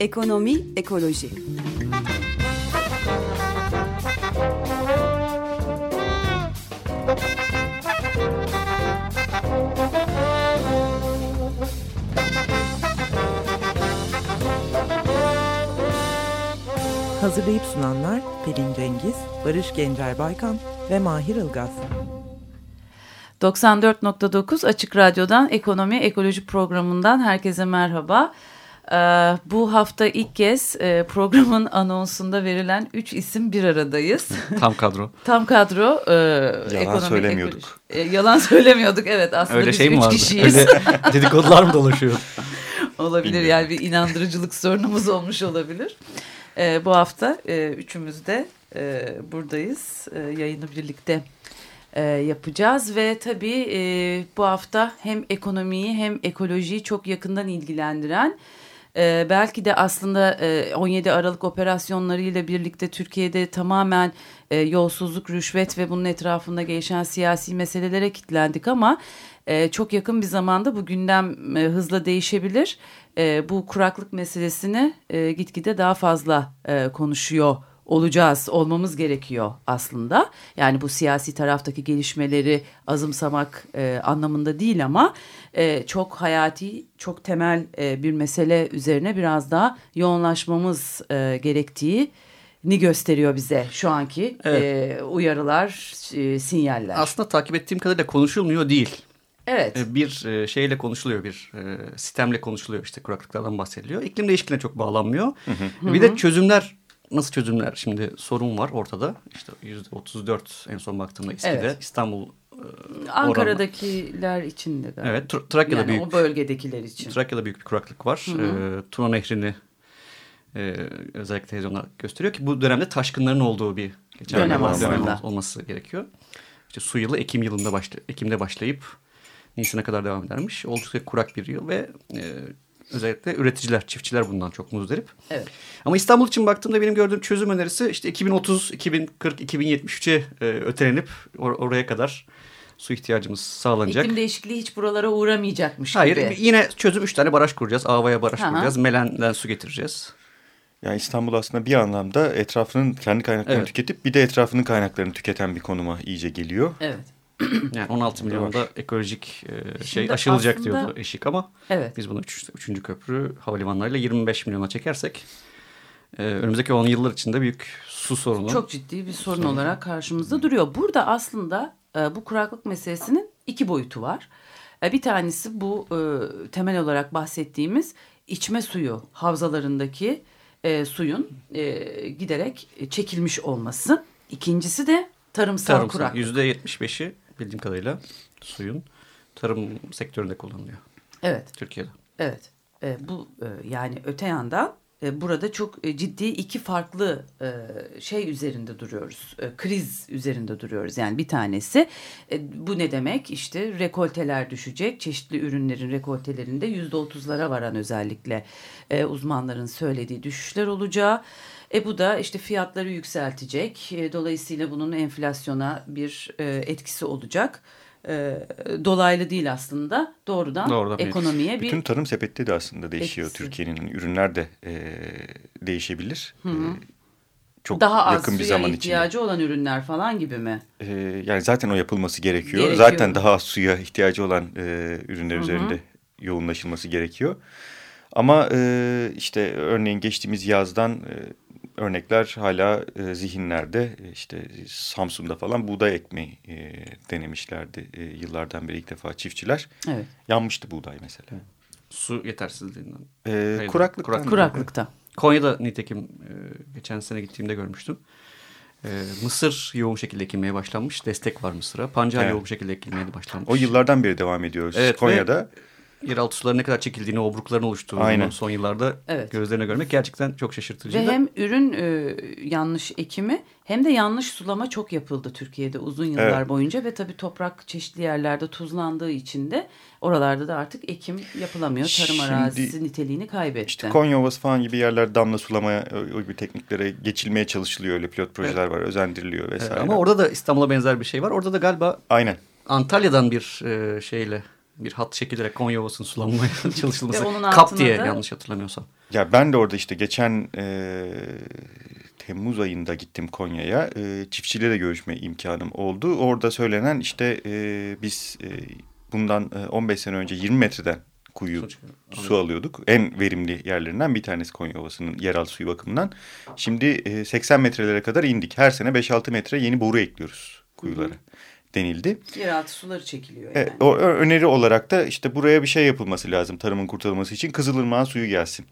Ekonomi, ekoloji. Hazırlayıp sunanlar Pelin Cengiz, Barış Gencer Baykan ve Mahir Ilgaz. 94.9 Açık Radyo'dan Ekonomi Ekoloji programından herkese merhaba. Ee, bu hafta ilk kez e, programın anonsunda verilen üç isim bir aradayız. Tam kadro. Tam kadro. E, yalan ekonomik söylemiyorduk. Ekoloji. E, yalan söylemiyorduk evet aslında Öyle biz şey mi üç vardı? kişiyiz. Öyle dedikodular mı dolaşıyor? olabilir Bilmiyorum. yani bir inandırıcılık sorunumuz olmuş olabilir. E, bu hafta e, üçümüz de e, buradayız. E, yayını birlikte e, yapacağız ve tabii e, bu hafta hem ekonomiyi hem ekolojiyi çok yakından ilgilendiren e, belki de aslında e, 17 Aralık operasyonlarıyla birlikte Türkiye'de tamamen e, yolsuzluk, rüşvet ve bunun etrafında gelişen siyasi meselelere kilitlendik ama e, çok yakın bir zamanda bu gündem e, hızla değişebilir. E, bu kuraklık meselesini e, gitgide daha fazla e, konuşuyor olacağız, olmamız gerekiyor aslında. Yani bu siyasi taraftaki gelişmeleri azımsamak e, anlamında değil ama e, çok hayati, çok temel e, bir mesele üzerine biraz daha yoğunlaşmamız e, gerektiği ni gösteriyor bize şu anki Evet. e, uyarılar, e, sinyaller. Aslında takip ettiğim kadarıyla konuşulmuyor değil. evet. E, Bir e, şeyle konuşuluyor, bir e, sistemle konuşuluyor işte kuraklıklardan bahsediliyor. İklim değişikliğine çok bağlanmıyor. Bir de çözümler, nasıl çözümler? Şimdi sorun var ortada. İşte yüzde 34 en son baktığımda İSKİ'de. Evet. İstanbul Ankara'dakiler için de galiba. Evet, Tra- Trakya'da yani büyük. o bölgedekiler için. Trakya'da büyük bir kuraklık var. Ee, Tuna Nehri'ni e, özellikle televizyonlar gösteriyor ki bu dönemde taşkınların olduğu bir geçen Dönem aslında. ol- olması gerekiyor. İşte su yılı Ekim yılında başla, Ekim'de başlayıp Nisan'a kadar devam edermiş. Oldukça kurak bir yıl ve e, özellikle üreticiler, çiftçiler bundan çok muzdarip. Evet. Ama İstanbul için baktığımda benim gördüğüm çözüm önerisi işte 2030, 2040, 2073'e e, ötelenip or- oraya kadar su ihtiyacımız sağlanacak. İklim değişikliği hiç buralara uğramayacakmış Hayır gibi. yine çözüm üç tane baraj kuracağız. Ava'ya baraj Aha. kuracağız. Melen'den su getireceğiz. Yani İstanbul aslında bir anlamda etrafının kendi kaynaklarını Evet. tüketip bir de etrafının kaynaklarını tüketen bir konuma iyice geliyor. Evet. Yani 16 milyonda ekolojik e, şey Şimdi aşılacak aslında- diyordu Eşik ama Evet. biz bunu üç, üçüncü köprü havalimanlarıyla 25 milyona çekersek e, önümüzdeki 10 yıllar içinde büyük su sorunu. Çok ciddi bir sorun olarak karşımızda duruyor. Burada aslında e, bu kuraklık meselesinin iki boyutu var. E, bir tanesi bu e, temel olarak bahsettiğimiz içme suyu havzalarındaki e, suyun e, giderek çekilmiş olması. İkincisi de tarımsal, tarım kuraklık. %75'i bildiğim kadarıyla suyun tarım sektöründe kullanılıyor Evet. Türkiye'de. Evet. E, bu e, yani öte yandan e, burada çok e, ciddi iki farklı e, şey üzerinde duruyoruz. E, kriz üzerinde duruyoruz. Yani bir tanesi e, bu ne demek? İşte rekolteler düşecek. Çeşitli ürünlerin rekoltelerinde yüzde otuzlara varan özellikle e, uzmanların söylediği düşüşler olacağı. E bu da işte fiyatları yükseltecek. E, dolayısıyla bunun enflasyona bir e, etkisi olacak. E, dolaylı değil aslında. Doğrudan, Doğrudan bir- ekonomiye bir Bütün tarım sepeti de aslında değişiyor. Türkiye'nin ürünler de e, değişebilir. E, çok daha az yakın bir suya zaman içinde. ihtiyacı olan ürünler falan gibi mi? E, yani zaten o yapılması gerekiyor. Gerekiyor. Zaten daha az suya ihtiyacı olan e, ürünler üzerinde yoğunlaşılması gerekiyor. Ama e, işte örneğin geçtiğimiz yazdan e, örnekler hala e, zihinlerde. E, işte Samsun'da falan buğday ekmeği e, denemişlerdi e, yıllardan beri ilk defa çiftçiler. Evet. Yanmıştı buğday mesela. Su yetersizliğinden. E, Hayır, kuraklıktan. kurak- Kuraklıkta. Konya'da nitekim e, geçen sene gittiğimde görmüştüm. E, mısır yoğun şekilde ekilmeye başlanmış. Destek var mısıra. Pancar Evet. yoğun şekilde ekilmeye de başlanmış. O yıllardan beri devam ediyoruz Evet, ve- Konya'da. Yeraltı suları ne kadar çekildiğini, obrukların oluştuğunu Aynen. son yıllarda Evet. gözlerine görmek gerçekten çok şaşırtıcı. Ve hem ürün e, yanlış ekimi hem de yanlış sulama çok yapıldı Türkiye'de uzun yıllar Evet. boyunca ve tabii toprak çeşitli yerlerde tuzlandığı için de oralarda da artık ekim yapılamıyor. Tarım Şimdi- arazisi niteliğini kaybetti. İşte Konya Ovası falan gibi yerler damla sulamaya o gibi tekniklere geçilmeye çalışılıyor. Öyle pilot projeler var, özendiriliyor vesaire. ama orada da İstanbul'a benzer bir şey var. Orada da galiba Aynen. Antalya'dan bir e, şeyle bir hat çekilerek Konya Ovası'nın sulanmaya çalışılması. Kap diye da- yanlış hatırlamıyorsam. Ya ben de orada işte geçen e, Temmuz ayında gittim Konya'ya. E, çiftçiyle de görüşme imkanım oldu. Orada söylenen işte e, biz e, bundan e, 15 sene önce 20 metreden kuyu Su su alıyorduk. En verimli yerlerinden bir tanesi Konya Ovası'nın yeraltı suyu bakımından. Şimdi e, 80 metrelere kadar indik. Her sene 5-6 metre yeni boru ekliyoruz kuyulara denildi. Yeraltı suları çekiliyor yani. Evet, o öneri olarak da işte buraya bir şey yapılması lazım tarımın kurtarılması için Kızılırmak'ın suyu gelsin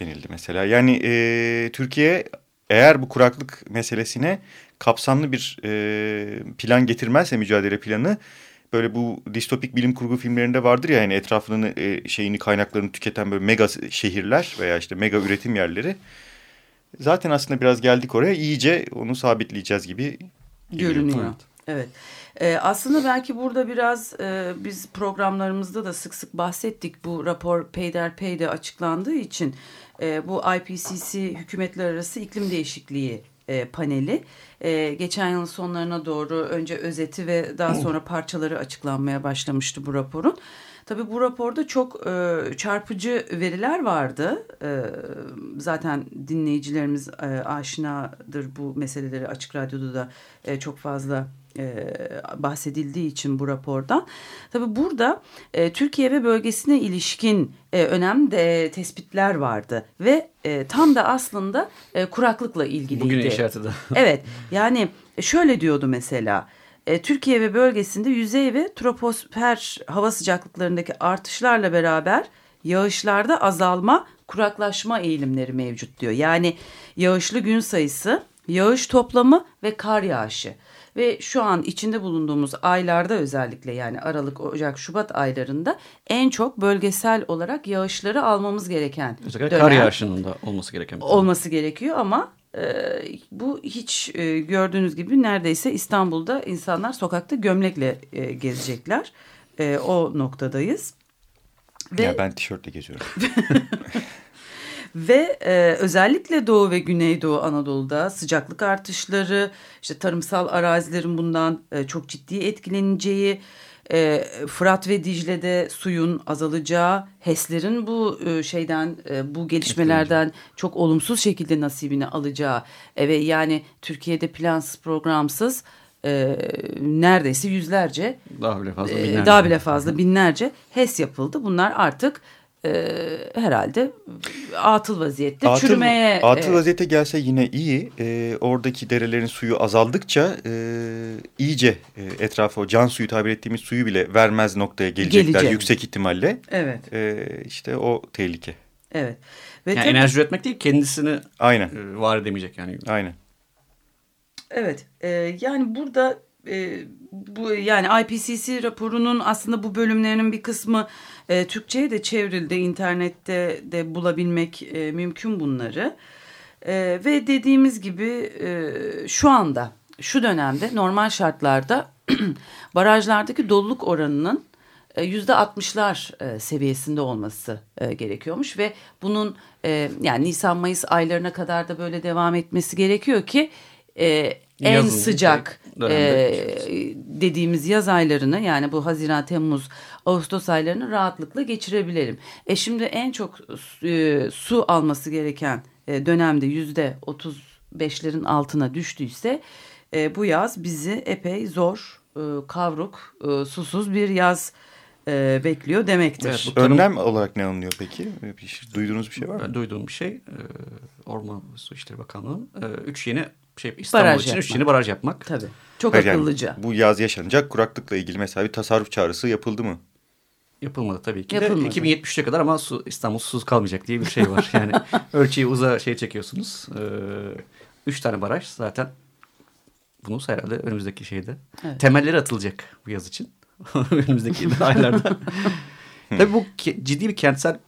denildi mesela. Yani e, Türkiye eğer bu kuraklık meselesine kapsamlı bir e, plan getirmezse mücadele planı böyle bu distopik bilim kurgu filmlerinde vardır ya yani etrafını e, şeyini kaynaklarını tüketen böyle mega şehirler veya işte mega üretim yerleri. Zaten aslında biraz geldik oraya iyice onu sabitleyeceğiz gibi. Görünüyor. Evet. Ee, aslında belki burada biraz e, biz programlarımızda da sık sık bahsettik. Bu rapor peyderpeyde açıklandığı için e, bu IPCC Hükümetler Arası İklim Değişikliği e, paneli e, geçen yılın sonlarına doğru önce özeti ve daha sonra parçaları açıklanmaya başlamıştı bu raporun. Tabii bu raporda çok e, çarpıcı veriler vardı. E, zaten dinleyicilerimiz e, aşinadır bu meseleleri Açık Radyo'da da e, çok fazla e, bahsedildiği için bu rapordan. Tabii burada e, Türkiye ve bölgesine ilişkin e, önemli de tespitler vardı ve e, tam da aslında e, kuraklıkla ilgiliydi. Bugün de. Evet yani şöyle diyordu mesela e, Türkiye ve bölgesinde yüzey ve troposfer hava sıcaklıklarındaki artışlarla beraber yağışlarda azalma kuraklaşma eğilimleri mevcut diyor. Yani yağışlı gün sayısı, yağış toplamı ve kar yağışı. Ve şu an içinde bulunduğumuz aylarda özellikle yani Aralık, Ocak, Şubat aylarında en çok bölgesel olarak yağışları almamız gereken Özellikle dönem kar yağışının da olması gereken olması gerekiyor ama e, bu hiç e, gördüğünüz gibi neredeyse İstanbul'da insanlar sokakta gömlekle e, gezecekler. E, o noktadayız. Ve Ya ben tişörtle geziyorum. ve e, özellikle Doğu ve Güneydoğu Anadolu'da sıcaklık artışları, işte tarımsal arazilerin bundan e, çok ciddi etkileneceği, e, Fırat ve Dicle'de suyun azalacağı, HES'lerin bu e, şeyden, e, bu gelişmelerden çok olumsuz şekilde nasibini alacağı e, ve yani Türkiye'de plansız programsız e, neredeyse yüzlerce Daha bile fazla e, binlerce. daha bile fazla binlerce HES yapıldı. Bunlar artık e, herhalde atıl vaziyette Atıl, çürümeye atıl e, vaziyete gelse yine iyi. Ee, oradaki derelerin suyu azaldıkça e, iyice e, etrafa o can suyu tabir ettiğimiz suyu bile vermez noktaya gelecekler Gelecek. yüksek ihtimalle. evet Ee, işte o tehlike. evet ve Yani tabii- enerji üretmek değil kendisini Aynen. e, var edemeyecek yani. Aynen. Evet, e, yani burada e, bu yani IPCC raporunun aslında bu bölümlerinin bir kısmı e, Türkçe'ye de çevrildi. internette de bulabilmek e, mümkün bunları. E, ve dediğimiz gibi e, şu anda, şu dönemde normal şartlarda barajlardaki doluluk oranının e, yüzde altmışlar e, seviyesinde olması e, gerekiyormuş ve bunun yani Nisan Mayıs aylarına kadar da böyle devam etmesi gerekiyor ki en Yazın, sıcak e, dediğimiz yaz aylarını yani bu Haziran, Temmuz, Ağustos aylarını rahatlıkla geçirebilelim. E şimdi en çok e, su alması gereken e, dönemde yüzde otuz beşlerin altına düştüyse e, bu yaz bizi epey zor, e, kavruk, e, susuz bir yaz e, bekliyor demektir. Evet, bu tarım- Önlem olarak ne alınıyor peki? Bir şey- duyduğunuz bir şey var mı? Ben duyduğum bir şey e, Orman Su İşleri Bakanlığı'nın e, üç yeni şey İstanbul Baraj için üç yapmak. yeni baraj yapmak. Tabii. Çok Hayır, yani akıllıca. bu yaz yaşanacak kuraklıkla ilgili mesela bir tasarruf çağrısı yapıldı mı? Yapılmadı tabii ki Yapılmadı. de 2073'e kadar ama su, İstanbul susuz kalmayacak diye bir şey var. Yani ölçeği uza şey çekiyorsunuz. E, üç tane baraj zaten bunu herhalde önümüzdeki şeyde Evet. temelleri atılacak bu yaz için. önümüzdeki aylarda. Tabii bu ciddi bir kentsel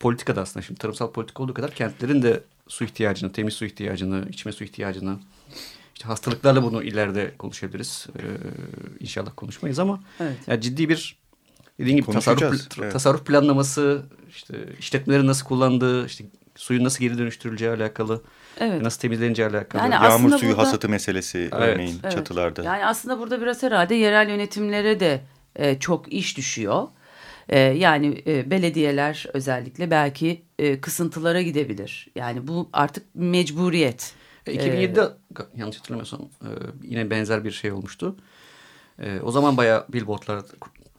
politikada aslında. Şimdi tarımsal politika olduğu kadar kentlerin de su ihtiyacını, temiz su ihtiyacını, içme su ihtiyacını, işte hastalıklarla bunu ileride konuşabiliriz. Ee, inşallah konuşmayız ama Evet. yani ciddi bir dediğim gibi tasarruf, evet. tasarruf planlaması, işte işletmelerin nasıl kullandığı, işte suyun nasıl geri dönüştürüleceği alakalı, Evet. nasıl temizleneceği alakalı. Yani Yağmur suyu burada- hasatı meselesi örneğin Evet. çatılarda. Yani aslında burada biraz herhalde yerel yönetimlere de e, çok iş düşüyor. E, yani e, belediyeler özellikle belki e, kısıntılara gidebilir. Yani bu artık mecburiyet. E, 2007'de ga- yanlış hatırlamıyorsam e, yine benzer bir şey olmuştu. E, o zaman bayağı billboardlar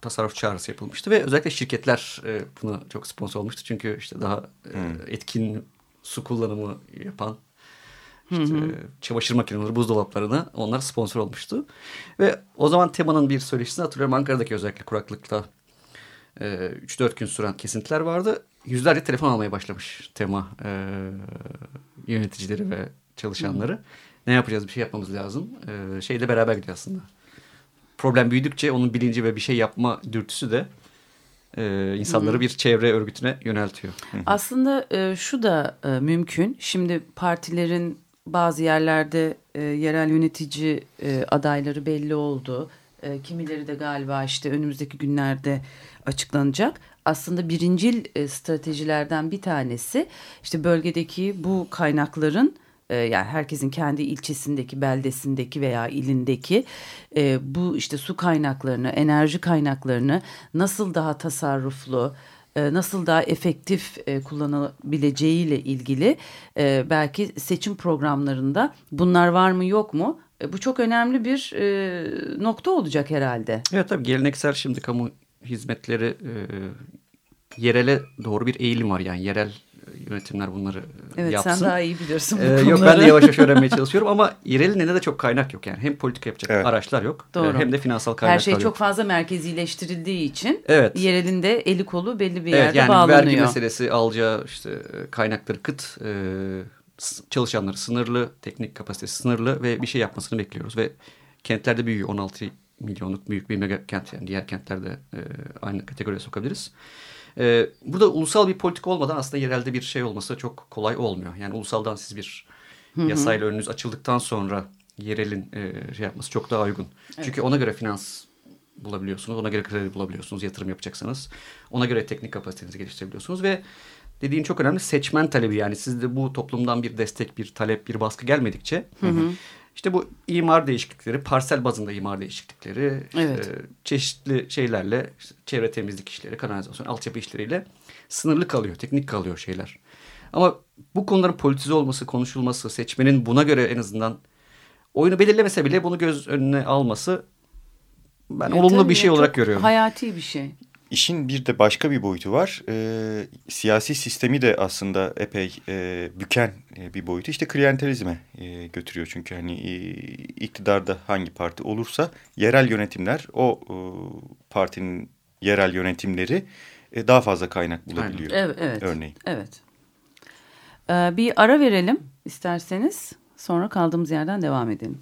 tasarruf çağrısı yapılmıştı ve özellikle şirketler e, buna çok sponsor olmuştu. Çünkü işte daha e, etkin su kullanımı yapan işte, e, çamaşır makineleri, buzdolaplarına onlar sponsor olmuştu. Ve o zaman temanın bir söyleşisini hatırlıyorum Ankara'daki özellikle kuraklıkta e, 3-4 gün süren kesintiler vardı. Yüzlerce telefon almaya başlamış tema e, yöneticileri ve çalışanları. Ne yapacağız bir şey yapmamız lazım. E, şeyle beraber gidiyor aslında. Problem büyüdükçe onun bilinci ve bir şey yapma dürtüsü de e, insanları bir çevre örgütüne yöneltiyor. Aslında e, şu da e, mümkün. Şimdi partilerin bazı yerlerde e, yerel yönetici e, adayları belli oldu. E, kimileri de galiba işte önümüzdeki günlerde açıklanacak. Aslında birincil e, stratejilerden bir tanesi işte bölgedeki bu kaynakların e, yani herkesin kendi ilçesindeki, beldesindeki veya ilindeki e, bu işte su kaynaklarını, enerji kaynaklarını nasıl daha tasarruflu, nasıl daha efektif kullanabileceğiyle ilgili belki seçim programlarında bunlar var mı yok mu? Bu çok önemli bir nokta olacak herhalde. Evet tabii geleneksel şimdi kamu hizmetleri e, yerele doğru bir eğilim var. Yani yerel yönetimler bunları e, Evet yapsın. sen daha iyi bilirsin bu Ee, yok ben de yavaş yavaş öğrenmeye çalışıyorum ama yerelin elinde de çok kaynak yok yani. Hem politika yapacak Evet. araçlar yok Doğru. e, hem de finansal kaynaklar Her şey yok. çok fazla merkezileştirildiği için Evet. yerelinde eli kolu belli bir Evet yerde yani bağlanıyor. vergi meselesi alacağı işte e, kaynakları kıt, e, çalışanları sınırlı, teknik kapasitesi sınırlı ve bir şey yapmasını bekliyoruz ve kentlerde büyüyor 16 milyonluk büyük bir mega kent yani diğer kentlerde e, aynı kategoriye sokabiliriz. E, burada ulusal bir politika olmadan aslında yerelde bir şey olması çok kolay olmuyor. Yani ulusaldan siz bir yasayla önünüz açıldıktan sonra yerelin e, şey yapması çok daha uygun. Çünkü ona göre finans bulabiliyorsunuz. Ona göre kredi bulabiliyorsunuz yatırım yapacaksanız. Ona göre teknik kapasitenizi geliştirebiliyorsunuz ve dediğin çok önemli seçmen talebi yani sizde bu toplumdan bir destek, bir talep, bir baskı gelmedikçe işte bu imar değişiklikleri, parsel bazında imar değişiklikleri, Evet. çeşitli şeylerle işte çevre temizlik işleri, kanalizasyon, altyapı işleriyle sınırlı kalıyor, teknik kalıyor şeyler. Ama bu konuların politize olması, konuşulması, seçmenin buna göre en azından oyunu belirlemese bile bunu göz önüne alması ben Evet, olumlu bir şey olarak görüyorum. Hayati bir şey. İşin bir de başka bir boyutu var. Ee, siyasi sistemi de aslında epey e, büken e, bir boyutu. İşte klientelizme e, götürüyor. Çünkü hani e, iktidarda hangi parti olursa yerel yönetimler o e, partinin yerel yönetimleri e, daha fazla kaynak bulabiliyor. Evet, evet. Örneğin. Evet. Ee, bir ara verelim isterseniz. Sonra kaldığımız yerden devam edelim.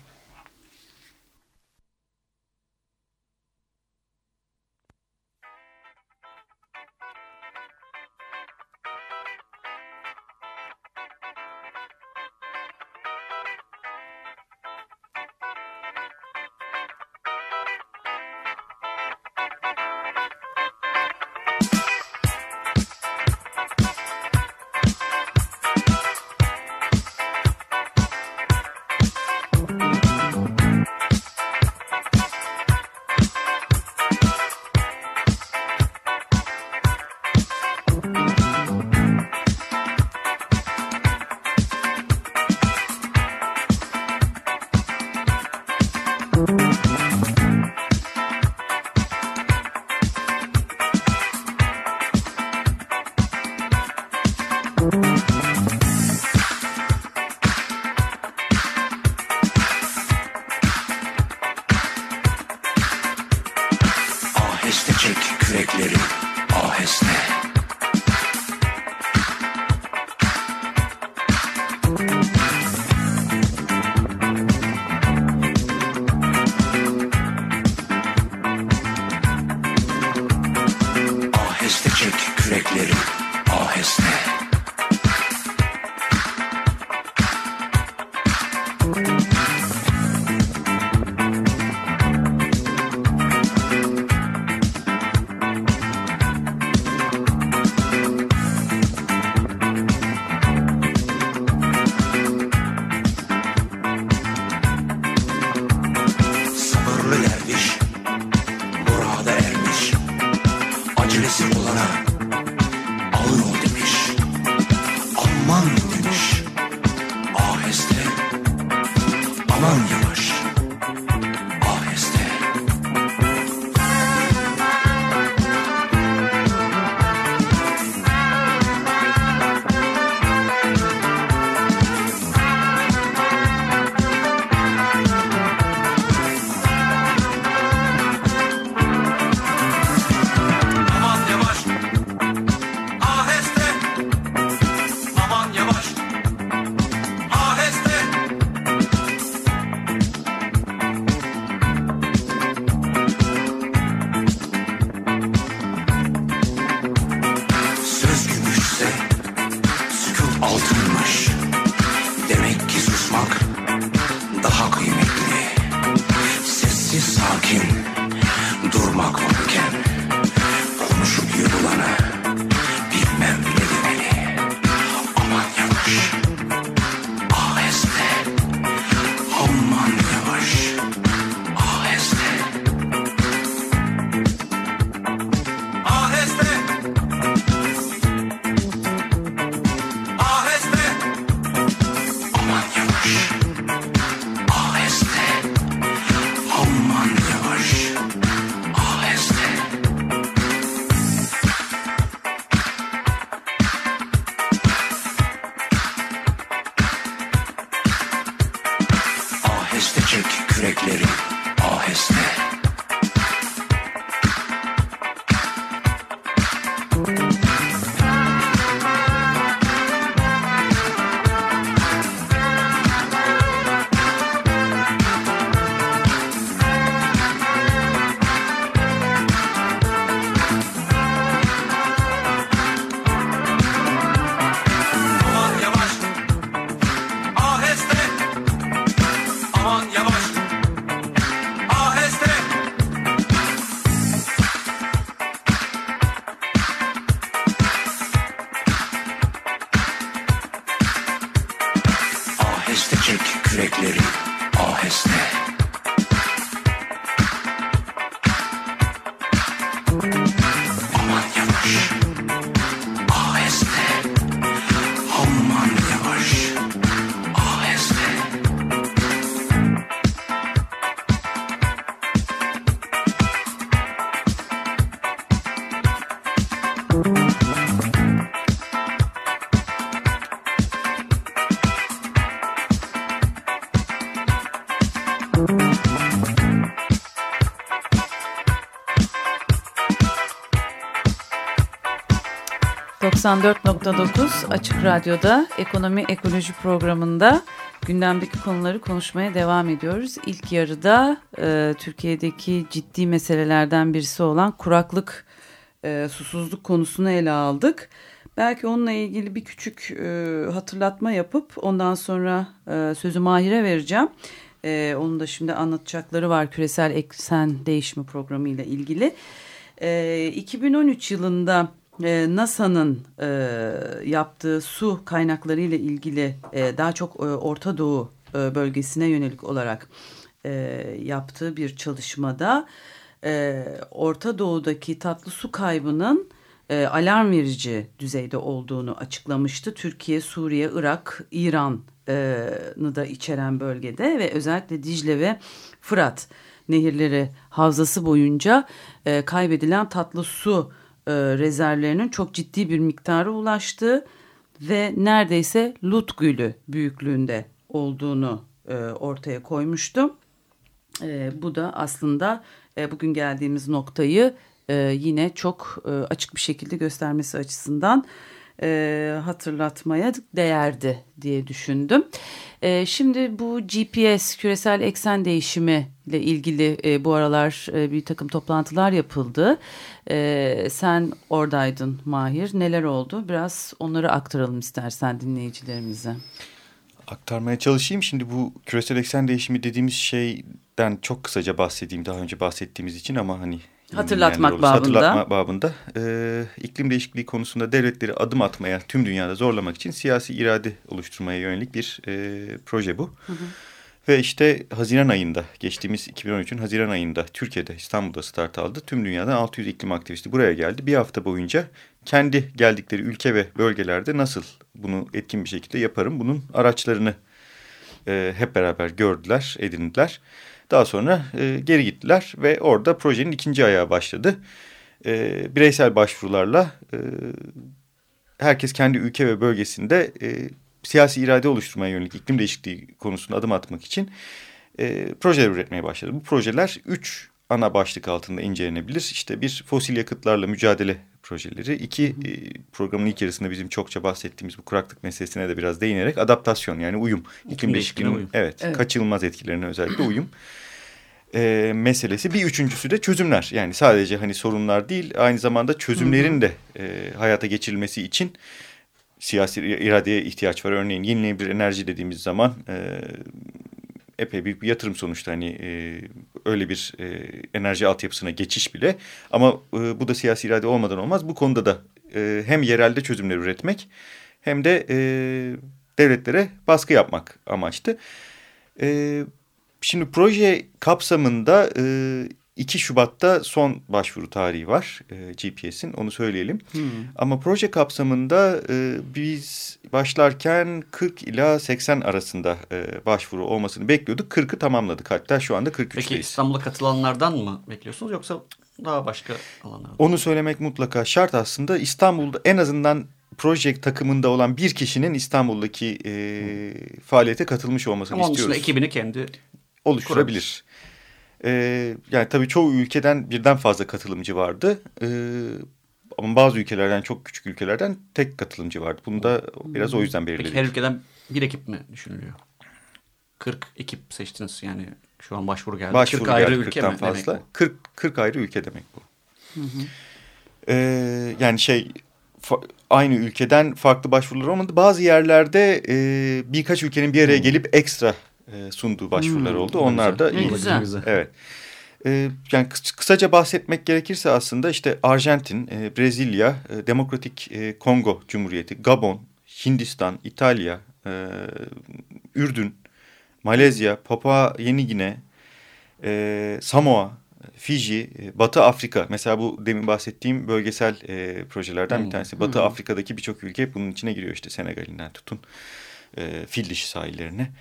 ...94.9 Açık Radyo'da Ekonomi Ekoloji programında gündemdeki konuları konuşmaya devam ediyoruz. İlk yarıda e, Türkiye'deki ciddi meselelerden birisi olan kuraklık, e, susuzluk konusunu ele aldık. Belki onunla ilgili bir küçük e, hatırlatma yapıp ondan sonra e, sözü Mahir'e vereceğim. E, onun da şimdi anlatacakları var küresel eksen değişimi programı ile ilgili. E, 2013 yılında e, NASA'nın e, yaptığı su kaynakları ile ilgili e, daha çok e, Orta Doğu e, bölgesine yönelik olarak e, yaptığı bir çalışmada e, Orta Doğu'daki tatlı su kaybının e, alarm verici düzeyde olduğunu açıklamıştı. Türkiye, Suriye, Irak, İran'ı da içeren bölgede ve özellikle Dicle ve Fırat nehirleri havzası boyunca e, kaybedilen tatlı su e, rezervlerinin çok ciddi bir miktara ulaştığı ve neredeyse Lut Gölü büyüklüğünde olduğunu e, ortaya koymuştu. E, bu da aslında e, bugün geldiğimiz noktayı e, yine çok e, açık bir şekilde göstermesi açısından e, hatırlatmaya değerdi diye düşündüm. E, şimdi bu GPS küresel eksen değişimi ile ilgili e, bu aralar e, bir takım toplantılar yapıldı. E, sen oradaydın Mahir. Neler oldu? Biraz onları aktaralım istersen dinleyicilerimize. Aktarmaya çalışayım. Şimdi bu küresel eksen değişimi dediğimiz şeyden çok kısaca bahsedeyim. Daha önce bahsettiğimiz için ama hani Hatırlatmak olursa babında. Hatırlatma babında. Ee, iklim değişikliği konusunda devletleri adım atmaya tüm dünyada zorlamak için siyasi irade oluşturmaya yönelik bir e, proje bu. Ve işte Haziran ayında, geçtiğimiz 2013'ün Haziran ayında Türkiye'de, İstanbul'da start aldı. Tüm dünyadan 600 iklim aktivisti buraya geldi. Bir hafta boyunca kendi geldikleri ülke ve bölgelerde nasıl bunu etkin bir şekilde yaparım, bunun araçlarını e, hep beraber gördüler, edindiler. Daha sonra e, geri gittiler ve orada projenin ikinci ayağı başladı. E, bireysel başvurularla e, herkes kendi ülke ve bölgesinde e, siyasi irade oluşturmaya yönelik iklim değişikliği konusunda adım atmak için e, projeler üretmeye başladı. Bu projeler üç ana başlık altında incelenebilir. İşte bir fosil yakıtlarla mücadele projeleri. iki e, programın ilk yarısında bizim çokça bahsettiğimiz bu kuraklık meselesine de biraz değinerek adaptasyon yani uyum. İklim, değişikliğine değişikliğinin uyum. Evet, Evet. kaçınılmaz etkilerine özellikle uyum e, meselesi. Bir üçüncüsü de çözümler. Yani sadece hani sorunlar değil aynı zamanda çözümlerin de e, hayata geçirilmesi için siyasi iradeye ihtiyaç var. Örneğin yenilenebilir enerji dediğimiz zaman e, epey büyük bir yatırım sonuçta hani e, öyle bir e, enerji altyapısına geçiş bile. Ama e, bu da siyasi irade olmadan olmaz. Bu konuda da e, hem yerelde çözümler üretmek hem de e, devletlere baskı yapmak amaçtı. E, şimdi proje kapsamında e, 2 Şubat'ta son başvuru tarihi var e, GPS'in onu söyleyelim. Ama proje kapsamında e, biz başlarken 40 ila 80 arasında e, başvuru olmasını bekliyorduk. 40'ı tamamladık hatta şu anda 43'teyiz. Peki İstanbul'a katılanlardan mı bekliyorsunuz yoksa daha başka alanlardan? Onu söylemek mutlaka şart aslında. İstanbul'da en azından proje takımında olan bir kişinin İstanbul'daki e, faaliyete katılmış olmasını Ama onun dışında istiyoruz. ekibini kendi oluşturabilir. Ee, yani tabii çoğu ülkeden birden fazla katılımcı vardı. Ee, ama bazı ülkelerden çok küçük ülkelerden tek katılımcı vardı. Bunu da biraz o yüzden belirledik. Peki her ülkeden bir ekip mi düşünülüyor? 40 ekip seçtiniz yani şu an başvuru geldi. Başvuru 40 ayrı geldi ülke 40'tan mi fazla. demek bu? 40, 40 ayrı ülke demek bu. Ee, yani şey aynı ülkeden farklı başvurular olmadı. Bazı yerlerde e, birkaç ülkenin bir araya gelip ekstra e, sunduğu başvurular oldu. Onlar da Ne iyi. güzel. Evet. Ee, yani kıs- kısaca bahsetmek gerekirse aslında işte Arjantin, e, Brezilya, e, Demokratik e, Kongo Cumhuriyeti, Gabon, Hindistan, İtalya, e, Ürdün, Malezya, Papua Yeni Gine, e, Samoa, Fiji, e, Batı Afrika. Mesela bu demin bahsettiğim bölgesel e, projelerden Hmm. bir tanesi. Batı Afrika'daki birçok ülke bunun içine giriyor işte Senegal'inden tutun e, fil dişi sahillerine.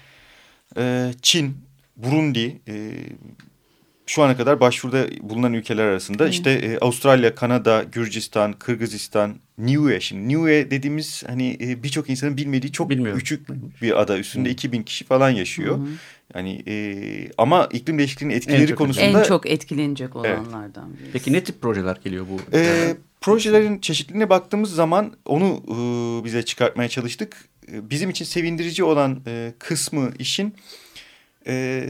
E, Çin, Burundi, e, şu ana kadar başvuruda bulunan ülkeler arasında işte e, Avustralya, Kanada, Gürcistan, Kırgızistan, Niue. Şimdi Niue dediğimiz hani e, birçok insanın bilmediği çok Bilmiyorum. küçük bir ada üstünde 2000 kişi falan yaşıyor. Yani e, ama iklim değişikliğinin etkileri çok konusunda En çok etkilenecek olanlardan biri. Peki ne tip projeler geliyor bu? e, projelerin çeşitliliğine baktığımız zaman onu e, bize çıkartmaya çalıştık. E, bizim için sevindirici olan e, kısmı işin e,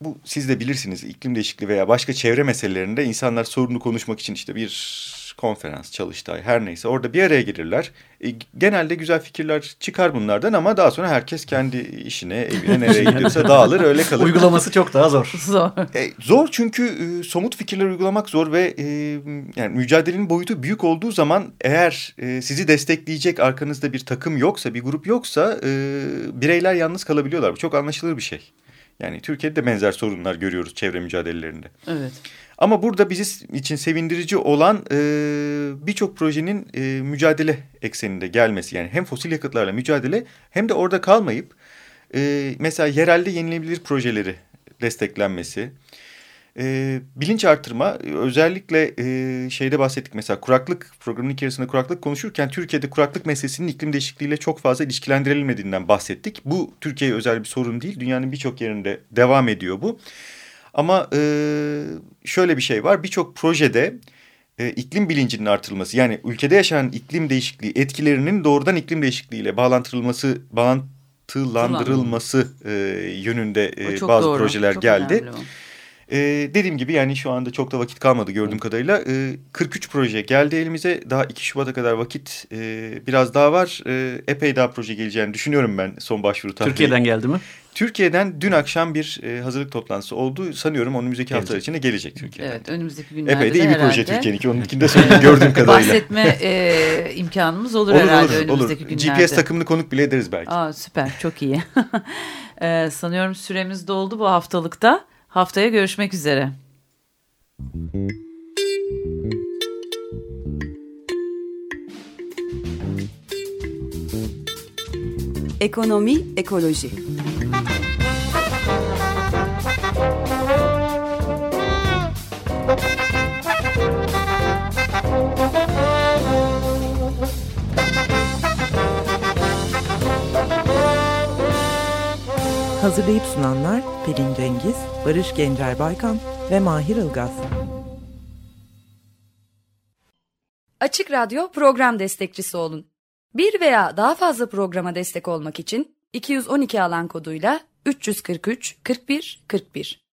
bu siz de bilirsiniz iklim değişikliği veya başka çevre meselelerinde insanlar sorunu konuşmak için işte bir konferans, çalıştay her neyse orada bir araya gelirler. E, genelde güzel fikirler çıkar bunlardan ama daha sonra herkes kendi işine, evine nereye gidiyorsa dağılır öyle kalır. Uygulaması çok daha zor. Zor. E, zor çünkü e, somut fikirler uygulamak zor ve e, yani mücadelenin boyutu büyük olduğu zaman eğer e, sizi destekleyecek arkanızda bir takım yoksa, bir grup yoksa e, bireyler yalnız kalabiliyorlar. Bu çok anlaşılır bir şey. Yani Türkiye'de de benzer sorunlar görüyoruz çevre mücadelelerinde. Evet. Ama burada bizi için sevindirici olan e, birçok projenin e, mücadele ekseninde gelmesi. Yani hem fosil yakıtlarla mücadele hem de orada kalmayıp e, mesela yerelde yenilebilir projeleri desteklenmesi. E, bilinç artırma özellikle e, şeyde bahsettik mesela kuraklık programının içerisinde kuraklık konuşurken Türkiye'de kuraklık meselesinin iklim değişikliğiyle çok fazla ilişkilendirilmediğinden bahsettik. Bu Türkiye'ye özel bir sorun değil dünyanın birçok yerinde devam ediyor bu. Ama e, şöyle bir şey var birçok projede e, iklim bilincinin artırılması yani ülkede yaşanan iklim değişikliği etkilerinin doğrudan iklim değişikliğiyle bağlantırılması bağlantılandırılması e, yönünde e, bazı doğru, projeler geldi. önemli. E, dediğim gibi yani şu anda çok da vakit kalmadı gördüğüm kadarıyla. E, 43 proje geldi elimize. Daha 2 Şubat'a kadar vakit e, biraz daha var. E, epey daha proje geleceğini düşünüyorum ben son başvuru tarihi. Türkiye'den geldi mi? Türkiye'den dün akşam bir e, hazırlık toplantısı oldu. Sanıyorum önümüzdeki haftalar içinde gelecek Türkiye'den. Evet önümüzdeki günlerde Epey de iyi bir herhalde proje Türkiye'ninki. Onunkini de söyleyeyim gördüğüm kadarıyla. bahsetme e, imkanımız olur, Olur herhalde olur olur. önümüzdeki günlerde. GPS takımını konuk bile ederiz belki. Aa, süper çok iyi. e, sanıyorum süremiz doldu bu haftalıkta. Haftaya görüşmek üzere. Ekonomi, ekoloji. Hazırlayıp sunanlar Pelin Cengiz, Barış Gencer Baykan ve Mahir Ilgaz. Açık Radyo program destekçisi olun. Bir veya daha fazla programa destek olmak için 212 alan koduyla 343 41 41